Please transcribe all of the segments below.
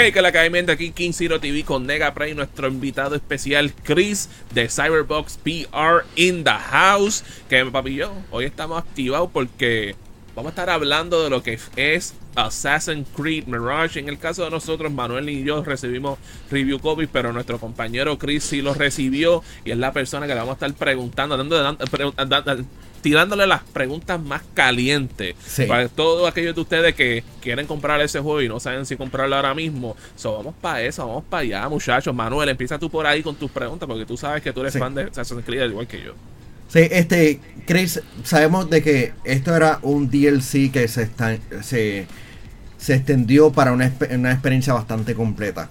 Hey, que la cae aquí King Zero TV con Nega Prey, nuestro invitado especial Chris de Cyberbox PR in the house. Que papillo, hoy estamos activados porque vamos a estar hablando de lo que es Assassin's Creed Mirage. En el caso de nosotros, Manuel y yo recibimos review copy, pero nuestro compañero Chris sí lo recibió y es la persona que le vamos a estar preguntando, dando, dando, tirándole las preguntas más calientes. Para todos aquellos de ustedes que quieren comprar ese juego y no saben si comprarlo ahora mismo. So, vamos para eso, vamos para allá, muchachos. Manuel, empieza tú por ahí con tus preguntas porque tú sabes que tú eres fan de Assassin's Creed igual que yo. Sí, este, Chris, sabemos de que esto era un DLC que se, está, se, se extendió para una, una experiencia bastante completa.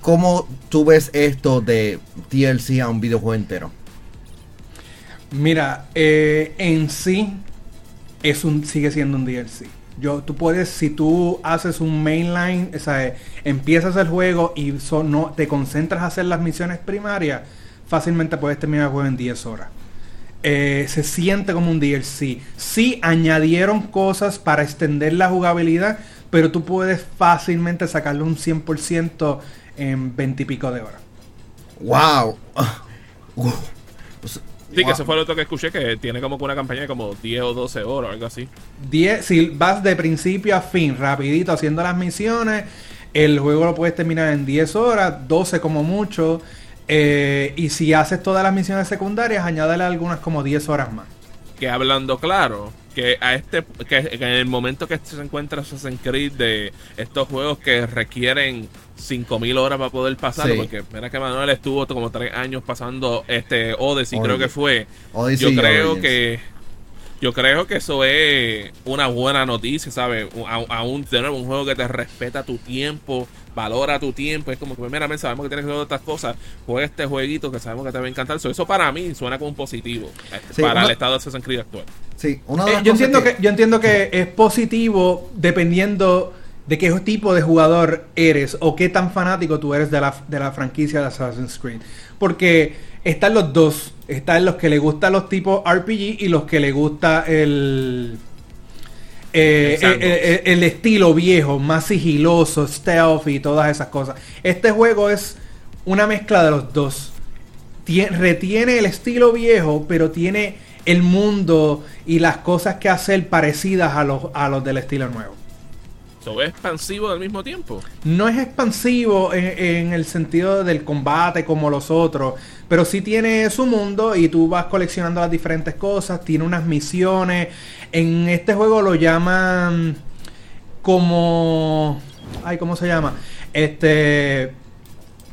¿Cómo tú ves esto de DLC a un videojuego entero? Mira, eh, en sí es un, sigue siendo un DLC. Yo, tú puedes, si tú haces un mainline, o sea, empiezas el juego y no, te concentras a hacer las misiones primarias, fácilmente puedes terminar el juego en 10 horas. Eh, se siente como un DLC. Sí añadieron cosas para extender la jugabilidad, pero tú puedes fácilmente sacarle un 100% en 20 y pico de horas. ¡Wow! Sí, que ese fue lo otro que escuché, que tiene como una campaña de como 10 o 12 horas, algo así. 10, si vas de principio a fin, rapidito, haciendo las misiones, el juego lo puedes terminar en 10 horas, 12 como mucho. Eh, y si haces todas las misiones secundarias, añádale algunas como 10 horas más. Que hablando claro, que a este que, en el momento que se encuentra Assassin's Creed de estos juegos que requieren 5000 horas para poder pasar, porque mira que Manuel estuvo como tres años pasando este Odyssey, creo que fue. yo creo que yo creo que eso es una buena noticia, ¿sabes? Aún tener un juego que te respeta tu tiempo, valora tu tiempo. Es como que, primeramente, sabemos que tienes que hacer otras cosas. Juega este jueguito que sabemos que te va a encantar. eso para mí suena como un positivo eh, para el estado de Assassin's Creed actual. Sí, eh, yo, entiendo que... yo entiendo que es positivo dependiendo de qué tipo de jugador eres o qué tan fanático tú eres de la, de la franquicia de Assassin's Creed. Porque están los dos. Están los que le gustan los tipos RPG y los que le gusta el, eh, eh, eh, el, estilo viejo, más sigiloso, stealth y todas esas cosas. Este juego es una mezcla de los dos. retiene el estilo viejo, pero tiene el mundo y las cosas que hacer parecidas a los, a los del estilo nuevo. ¿Es expansivo al mismo tiempo? No es expansivo en, el sentido del combate como los otros, pero sí tiene su mundo y tú vas coleccionando las diferentes cosas, tiene unas misiones. En este juego lo llaman como... Ay, ¿cómo se llama? Este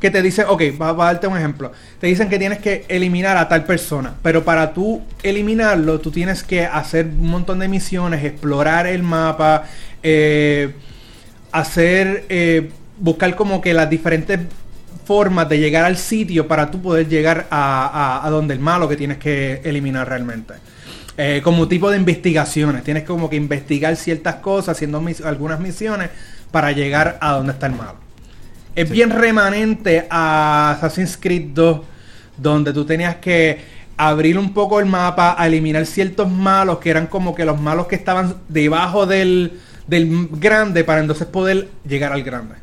que te dice, ok, va, a darte un ejemplo. Te dicen que tienes que eliminar a tal persona, pero para tú eliminarlo, tú tienes que hacer un montón de misiones, explorar el mapa, eh, hacer, eh, buscar como que las diferentes formas de llegar al sitio para tú poder llegar a, donde el malo que tienes que eliminar realmente. Eh, como tipo de investigaciones. Tienes como que investigar ciertas cosas, haciendo algunas misiones para llegar a donde está el malo. Es bien remanente a Assassin's Creed 2, donde tú tenías que abrir un poco el mapa, a eliminar ciertos malos que eran como que los malos que estaban debajo del, del grande para entonces poder llegar al grande.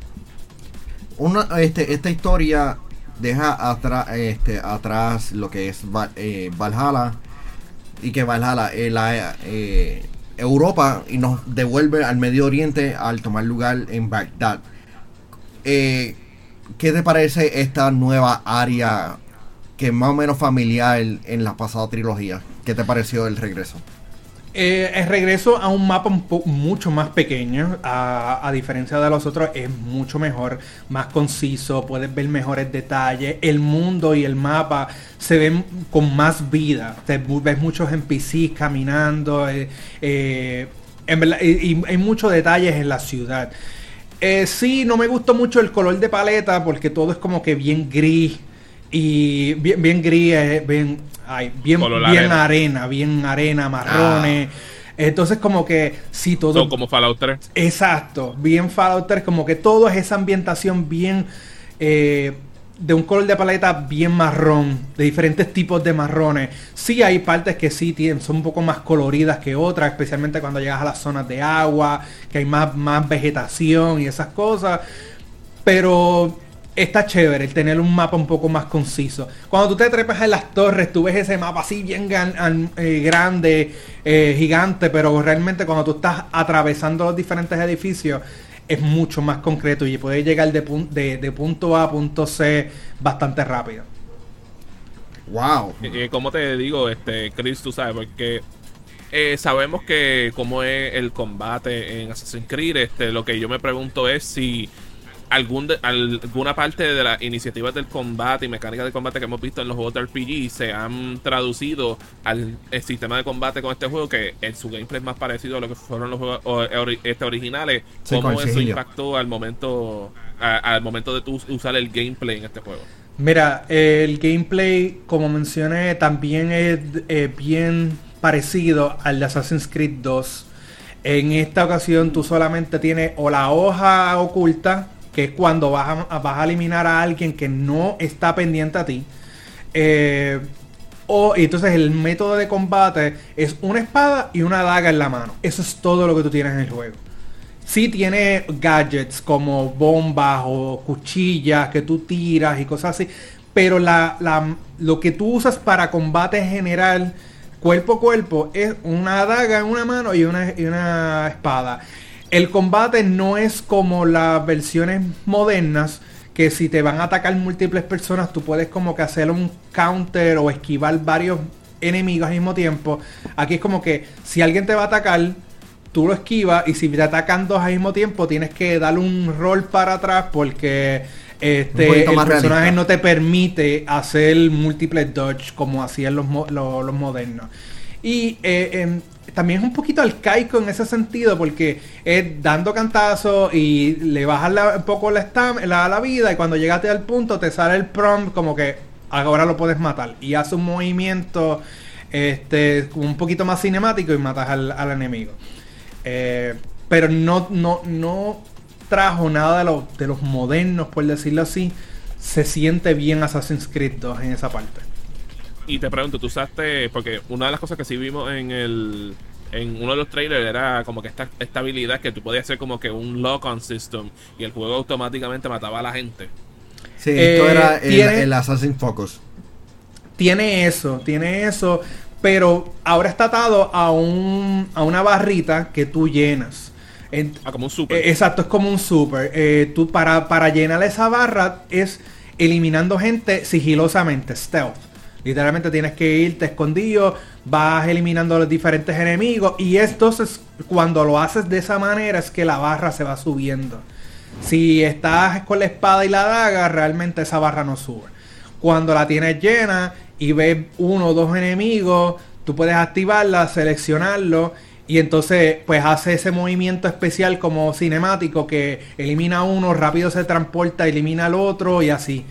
Una, este, esta historia deja atrás, este, atrás lo que es eh, Valhalla y que Valhalla eh, la, eh, Europa y nos devuelve al Medio Oriente al tomar lugar en Bagdad. ¿Qué te parece esta nueva área que es más o menos familiar en la pasada trilogía? ¿Qué te pareció el regreso? Eh, regreso a un mapa mucho más pequeño, a, diferencia de los otros, es mucho mejor, más conciso, puedes ver mejores detalles, el mundo y el mapa se ven con más vida, te ves muchos NPCs caminando, eh, eh, y, hay muchos detalles en la ciudad. sí, no me gustó mucho el color de paleta porque todo es como que bien gris y bien, bien gris, bien Ay, bien, bien arena. bien arena, marrones. Ah. Entonces como que si todo... como Fallout 3. Exacto, bien Fallout 3, como que todo es esa ambientación bien... Eh, de un color de paleta bien marrón, de diferentes tipos de marrones. Sí hay partes que sí tienen, son un poco más coloridas que otras, especialmente cuando llegas a las zonas de agua, que hay más, más vegetación y esas cosas. Pero está chévere el tener un mapa un poco más conciso. Cuando tú te trepas en las torres, tú ves ese mapa así bien eh, grande, eh, gigante, pero realmente cuando tú estás atravesando los diferentes edificios, es mucho más concreto y puede llegar de, de, punto A a punto C bastante rápido. Wow. Y, como te digo, este, Chris, tú sabes, porque eh, sabemos que como es el combate en Assassin's Creed, este, lo que yo me pregunto es si algún alguna parte de las iniciativas del combate y mecánicas de combate que hemos visto en los juegos de RPG se han traducido al sistema de combate con este juego que en su gameplay es más parecido a lo que fueron los juegos este, originales. ¿Cómo eso impactó al momento al momento de tu usar el gameplay en este juego? Mira, el gameplay, como mencioné, también es eh, bien parecido al de Assassin's Creed 2. En esta ocasión tú solamente tienes o la hoja oculta que es cuando vas a, vas a eliminar a alguien que no está pendiente a ti. Eh, o entonces el método de combate es una espada y una daga en la mano. Eso es todo lo que tú tienes en el juego. Sí tiene gadgets como bombas o cuchillas que tú tiras y cosas así. Pero la, lo que tú usas para combate general, cuerpo a cuerpo, es una daga en una mano y una, y una espada. El combate no es como las versiones modernas que si te van a atacar múltiples personas tú puedes como que hacer un counter o esquivar varios enemigos al mismo tiempo. Aquí es como que si alguien te va a atacar, tú lo esquivas y si te atacan dos al mismo tiempo tienes que darle un rol para atrás porque este, el personaje no te permite hacer múltiples dodge como hacían los, los, modernos. Y eh, también es un poquito arcaico en ese sentido porque es dando cantazos y le bajas un poco la, la, la vida y cuando llegaste al punto te sale el prompt como que ahora lo puedes matar y hace un movimiento este un poquito más cinemático y matas al, enemigo. Eh, pero no, no, no trajo nada de, lo, de los modernos, por decirlo así. Se siente bien Assassin's Creed 2 en esa parte. Y te pregunto, tú usaste, porque una de las cosas que sí vimos en el en uno de los trailers era como que esta estabilidad que tú podías hacer como que un lock-on system y el juego automáticamente mataba a la gente. Sí, esto era el, el Assassin Focus. Tiene eso, tiene eso, pero ahora está atado a, un, a una barrita que tú llenas. ah, como un super. Eh, exacto, es como un super. Eh, tú para, para llenar esa barra es eliminando gente sigilosamente, stealth. Literalmente tienes que irte escondido, vas eliminando a los diferentes enemigos y entonces cuando lo haces de esa manera es que la barra se va subiendo. Si estás con la espada y la daga, realmente esa barra no sube. Cuando la tienes llena y ves uno o dos enemigos, tú puedes activarla, seleccionarlo y entonces pues hace ese movimiento especial como cinemático que elimina uno, rápido se transporta, elimina al otro y así.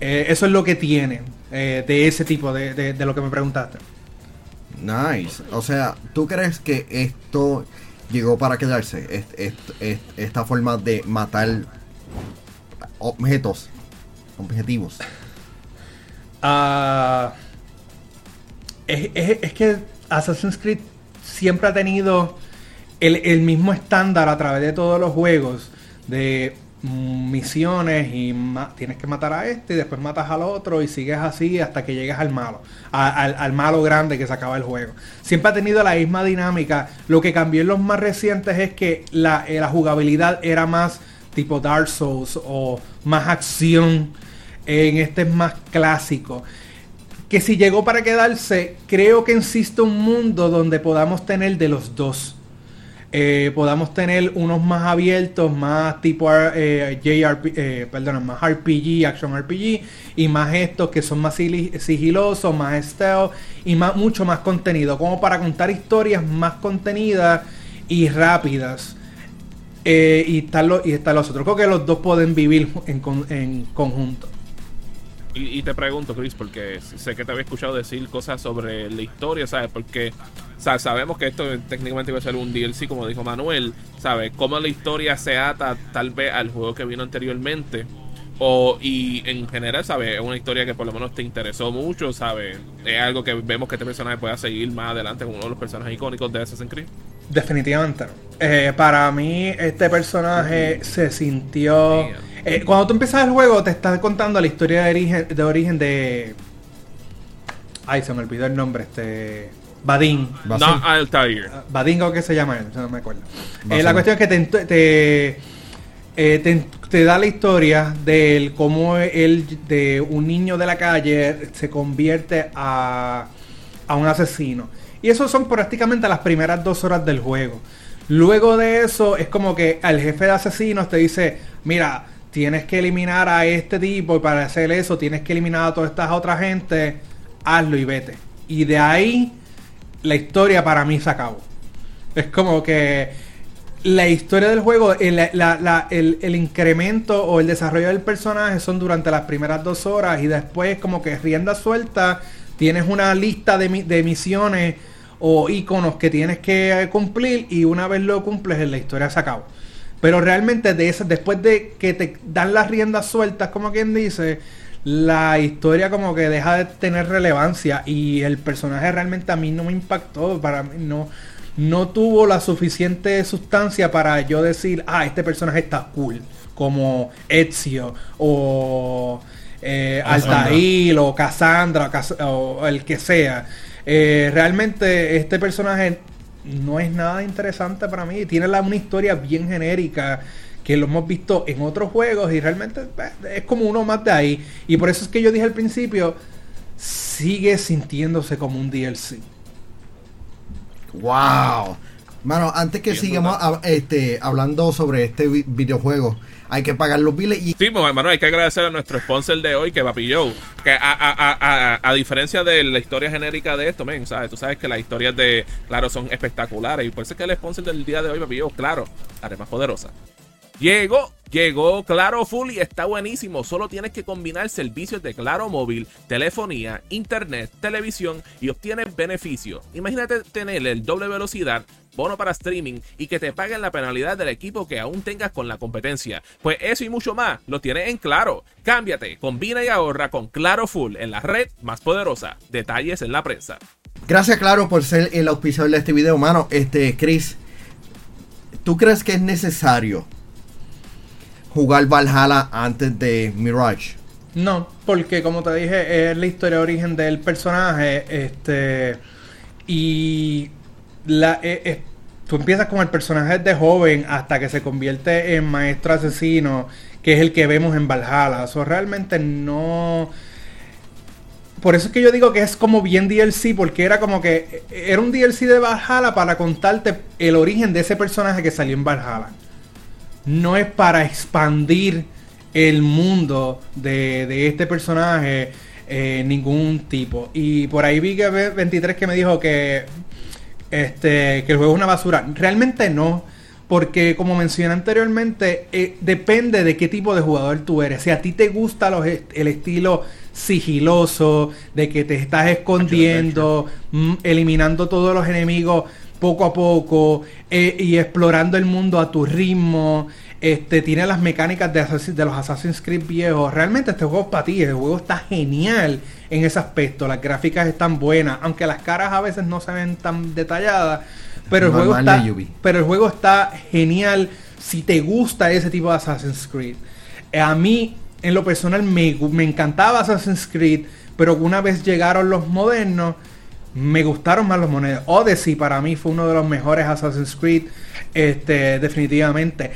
Eh, eso es lo que tiene eh, de ese tipo de, lo que me preguntaste. Nice. O sea, ¿tú crees que esto llegó para quedarse? esta forma de matar objetos, objetivos. Ah, es, que Assassin's Creed siempre ha tenido el, el mismo estándar a través de todos los juegos de misiones y tienes que matar a este y después matas al otro y sigues así hasta que llegues al malo, al, malo grande que se acaba el juego. Siempre ha tenido la misma dinámica. Lo que cambió en los más recientes es que la, eh, la jugabilidad era más tipo Dark Souls o más acción. En este es más clásico. Que si llegó para quedarse, creo que existe un mundo donde podamos tener de los dos eh, podamos tener unos más abiertos, más tipo eh, JRP, eh, perdón, más RPG, Action RPG, y más estos que son más sigilosos, más stealth y más, mucho más contenido, como para contar historias más contenidas y rápidas. Eh, y, están los, están los otros. Creo que los dos pueden vivir en conjunto. Y, te pregunto, Chris, porque sé que te había escuchado decir cosas sobre la historia, ¿sabes? Porque sabemos que esto técnicamente va a ser un DLC, como dijo Manuel, ¿sabes? Cómo la historia se ata tal vez al juego que vino anteriormente. O, y en general, ¿sabes? Es una historia que por lo menos te interesó mucho, ¿sabes? Es algo que vemos que este personaje pueda seguir más adelante como uno de los personajes icónicos de Assassin's Creed. Definitivamente. Eh, para mí, este personaje se sintió. Eh, cuando tú empiezas el juego, te estás contando la historia de origen de. Origen de... Ay, se me olvidó el nombre. Este. Badin. No, Altair. Badin, ¿o qué se llama él? No me acuerdo. Eh, la cuestión es que te, te, eh, te, da la historia de cómo él, de un niño de la calle, se convierte a, a un asesino. Y eso son prácticamente las primeras dos horas del juego. Luego de eso es como que el jefe de asesinos te dice, mira, tienes que eliminar a este tipo y para hacer eso tienes que eliminar a toda esta otra gente, hazlo y vete. Y de ahí la historia para mí se acabó. Es como que la historia del juego, el, incremento o el desarrollo del personaje son durante las primeras dos horas y después como que rienda suelta, tienes una lista de, de misiones o iconos que tienes que cumplir y una vez lo cumples la historia se acabó. Pero realmente de esa, después de que te dan las riendas sueltas, como quien dice, la historia como que deja de tener relevancia y el personaje realmente a mí no me impactó, para mí no, no tuvo la suficiente sustancia para yo decir, ah, este personaje está cool, como Ezio o eh, Altair o Cassandra o, el que sea. Eh, realmente este personaje no es nada interesante para mí, tiene la, una historia bien genérica que lo hemos visto en otros juegos y realmente pues, es como uno más de ahí. Y por eso es que yo dije al principio, sigue sintiéndose como un DLC. Wow. Mano, antes que sigamos este, hablando sobre este videojuego, hay que pagar los biles y... Sí, pues, hermano, hay que agradecer a nuestro sponsor de hoy, que Papi Joe, que a, a, a, a, diferencia de la historia genérica de esto, men, ¿sabes? Tú sabes que las historias de Claro son espectaculares y por eso es que el sponsor del día de hoy, Papi Joe, Claro, la más poderosa. Llegó, llegó Claro Full y está buenísimo. Solo tienes que combinar servicios de Claro Móvil, telefonía, internet, televisión y obtienes beneficios. Imagínate tener el doble velocidad, bono para streaming y que te paguen la penalidad del equipo que aún tengas con la competencia. Pues eso y mucho más lo tienes en Claro. Cámbiate, combina y ahorra con Claro Full en la red más poderosa. Detalles en la prensa. Gracias Claro por ser el auspiciador de este video, mano. Este, Chris, ¿tú crees que es necesario jugar Valhalla antes de Mirage. No, porque como te dije, es la historia de origen del personaje. Este. Y. La, eh, eh, tú empiezas con el personaje de joven hasta que se convierte en maestro asesino, que es el que vemos en Valhalla. Eso realmente no. Por eso es que yo digo que es como bien DLC, porque era como que. Era un DLC de Valhalla para contarte el origen de ese personaje que salió en Valhalla no es para expandir el mundo de, este personaje eh, ningún tipo. Y por ahí vi que 23 que me dijo que, este, que el juego es una basura. Realmente no. Porque como mencioné anteriormente, eh, depende de qué tipo de jugador tú eres. Si a ti te gusta el estilo sigiloso, de que te estás escondiendo, mm, eliminando todos los enemigos poco a poco eh, y explorando el mundo a tu ritmo. Este, tiene las mecánicas de, de los Assassin's Creed viejos. Realmente este juego es para ti. El juego está genial en ese aspecto. Las gráficas están buenas. Aunque las caras a veces no se ven tan detalladas. Pero el, juego está, pero el juego está genial si te gusta ese tipo de Assassin's Creed. Eh, a mí, en lo personal, me, me encantaba Assassin's Creed. Pero una vez llegaron los modernos me gustaron más los monedas. Odyssey para mí fue uno de los mejores Assassin's Creed, este, definitivamente.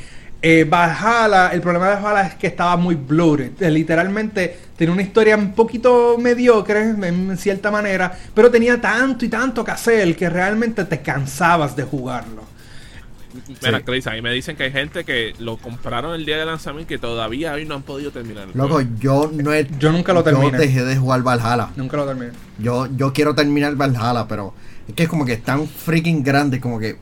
Eh, Valhalla, el problema de Valhalla es que estaba muy blurred. Eh, literalmente tenía una historia un poquito mediocre en cierta manera, pero tenía tanto y tanto que hacer que realmente te cansabas de jugarlo. Mira, Chris, ahí me dicen que hay gente que lo compraron el día de lanzamiento y que todavía hoy no han podido terminar. Loco, yo no he, yo nunca lo terminé. Yo dejé de jugar Valhalla. Nunca lo terminé. Yo, yo quiero terminar Valhalla, pero es que es como que es tan freaking grande, como que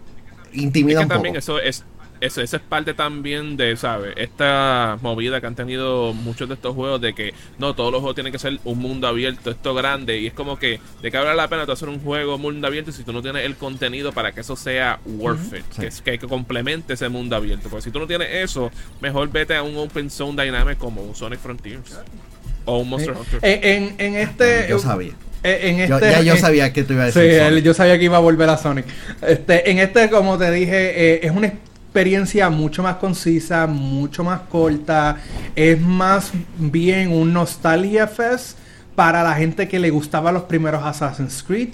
intimida es que también eso es eso, eso es parte también de, ¿sabes? Esta movida que han tenido muchos de estos juegos de que no, todos los juegos tienen que ser un mundo abierto, esto grande, y es como que de que vale la pena tú hacer un juego mundo abierto si tú no tienes el contenido para que eso sea worth it, que, es, que, que complemente ese mundo abierto. Porque si tú no tienes eso, mejor vete a un Open Zone Dynamic como un Sonic Frontiers o un Monster Hunter. En, en este. Yo sabía. En Yo- este, ya yo sabía que tú ibas a Sí, decir. él- Sonic. yo sabía que iba a volver a Sonic. Este, en este, como te dije, eh, es una experiencia mucho más concisa, mucho más corta. Es más bien un nostalgia fest para la gente que le gustaba los primeros Assassin's Creed.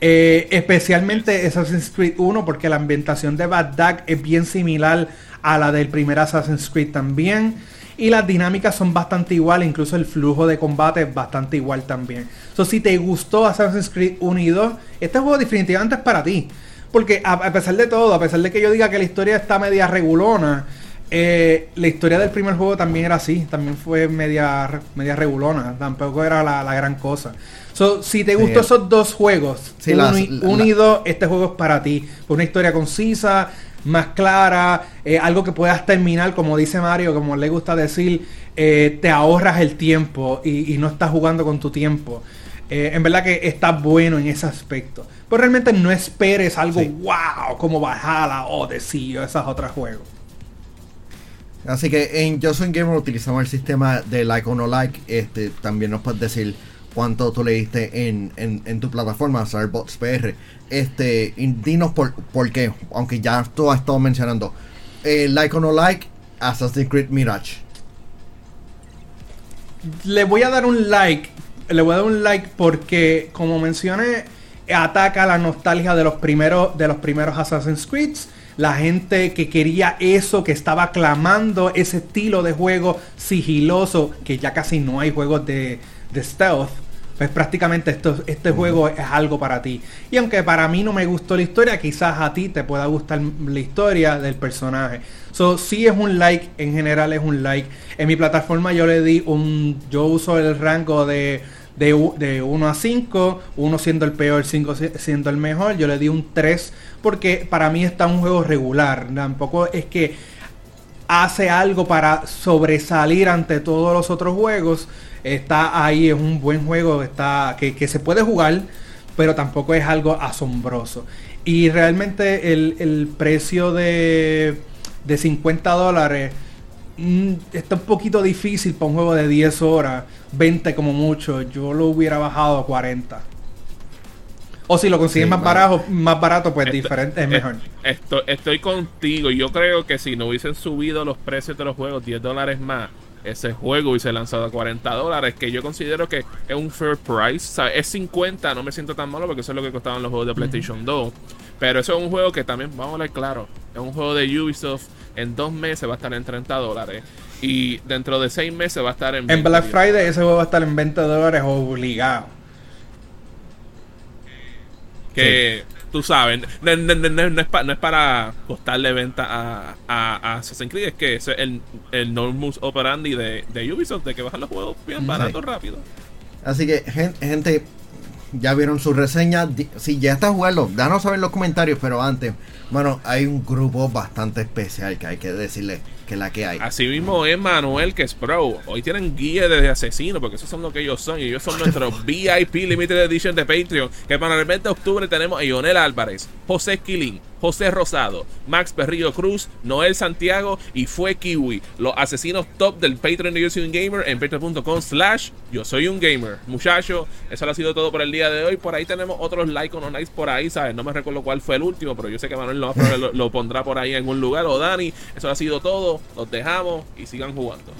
Eh, especialmente Assassin's Creed 1 porque la ambientación de Baghdad es bien similar a la del primer Assassin's Creed también y las dinámicas son bastante iguales, incluso el flujo de combate es bastante igual también. So, si te gustó Assassin's Creed 1 y 2, este juego definitivamente es para ti. Porque a, a pesar de todo, a pesar de que yo diga que la historia está media regulona, eh, la historia del primer juego también era así, también fue media, media regulona, tampoco era la, la gran cosa. So, si te Sí. gustó esos dos juegos, Sí, dos, este juego es para ti. Una historia concisa, más clara, eh, algo que puedas terminar, como dice Mario, como le gusta decir, eh, te ahorras el tiempo y, y no estás jugando con tu tiempo. Eh, en verdad que está bueno en ese aspecto. Pero realmente no esperes algo Sí. wow como Valhalla o Odyssey o esos otros juegos. Así que en Yo Soy Gamer utilizamos el sistema de like o no like. Este, también nos puedes decir cuánto tú le diste en, en, en tu plataforma, Starbox PR. Este, dinos por, por qué, aunque ya tú has estado mencionando. Eh, like o no like, Assassin's Creed Mirage. Le voy a dar un like. Le voy a dar un like porque, como mencioné, ataca la nostalgia de los primeros, de los primeros Assassin's Creed. La gente que quería eso, que estaba clamando ese estilo de juego sigiloso, que ya casi no hay juegos de, de stealth. Pues prácticamente esto, este juego es algo para ti. Y aunque para mí no me gustó la historia, quizás a ti te pueda gustar la historia del personaje. So, sí es un like, en general es un like. En mi plataforma yo le di un... Yo uso el rango de, de, de 1 a 5, 1 siendo el peor, 5 si- siendo el mejor. Yo le di un 3 porque para mí está un juego regular. Tampoco es que hace algo para sobresalir ante todos los otros juegos. Está ahí, es un buen juego, está que, que se puede jugar, pero tampoco es algo asombroso. Y realmente el, el precio de, de 50 dólares mm, está un poquito difícil para un juego de 10 horas, 20 como mucho. Yo lo hubiera bajado a 40. O si lo consigues Sí, más, barato, más barato, pues diferente, es est- mejor. Esto, estoy contigo. Yo creo que si no hubiesen subido los precios de los juegos 10 dólares más, ese juego hubiese lanzado a 40 dólares, que yo considero que es un fair price. O sea, es 50, no me siento tan malo porque eso es lo que costaban los juegos de PlayStation 2. Pero eso es un juego que también, vamos a hablar claro, es un juego de Ubisoft. En dos meses va a estar en 30 dólares. Y dentro de seis meses va a estar en... En 20 Black dólares. Friday ese juego va a estar en 20 dólares obligado. que tú sabes, no, no- no- no- no es, pa- no es para costarle venta a, a, a Assassin's Creed, es que ese es el, el normus operandi de, de Ubisoft, de que bajan los juegos bien Sí. baratos rápido. Así que, gen- gente, ya vieron su reseña. Si ya está jugando, danos saber en los comentarios. Pero antes, bueno, hay un grupo bastante especial que hay que decirle que la que hay. Así mismo es Manuel, que es pro. Hoy tienen guía de asesino, porque esos son lo que ellos son. Y ellos son nuestros VIP Limited Edition de Patreon. Que para el mes de octubre tenemos a Ionel Álvarez, José Quilín, José Rosado, Max Perrillo Cruz, Noel Santiago y Fue Kiwi. Los asesinos top del Patreon de Yo Soy Un Gamer en patreon.com slash Yo Soy Un Gamer. Muchachos, eso lo ha sido todo por el día de hoy. Por ahí tenemos otros like o no likes por ahí, ¿sabes? No me recuerdo cuál fue el último, pero yo sé que Manuel lo, lo, lo pondrá por ahí en algún lugar. O Dani, eso ha sido todo. Los dejamos y sigan jugando.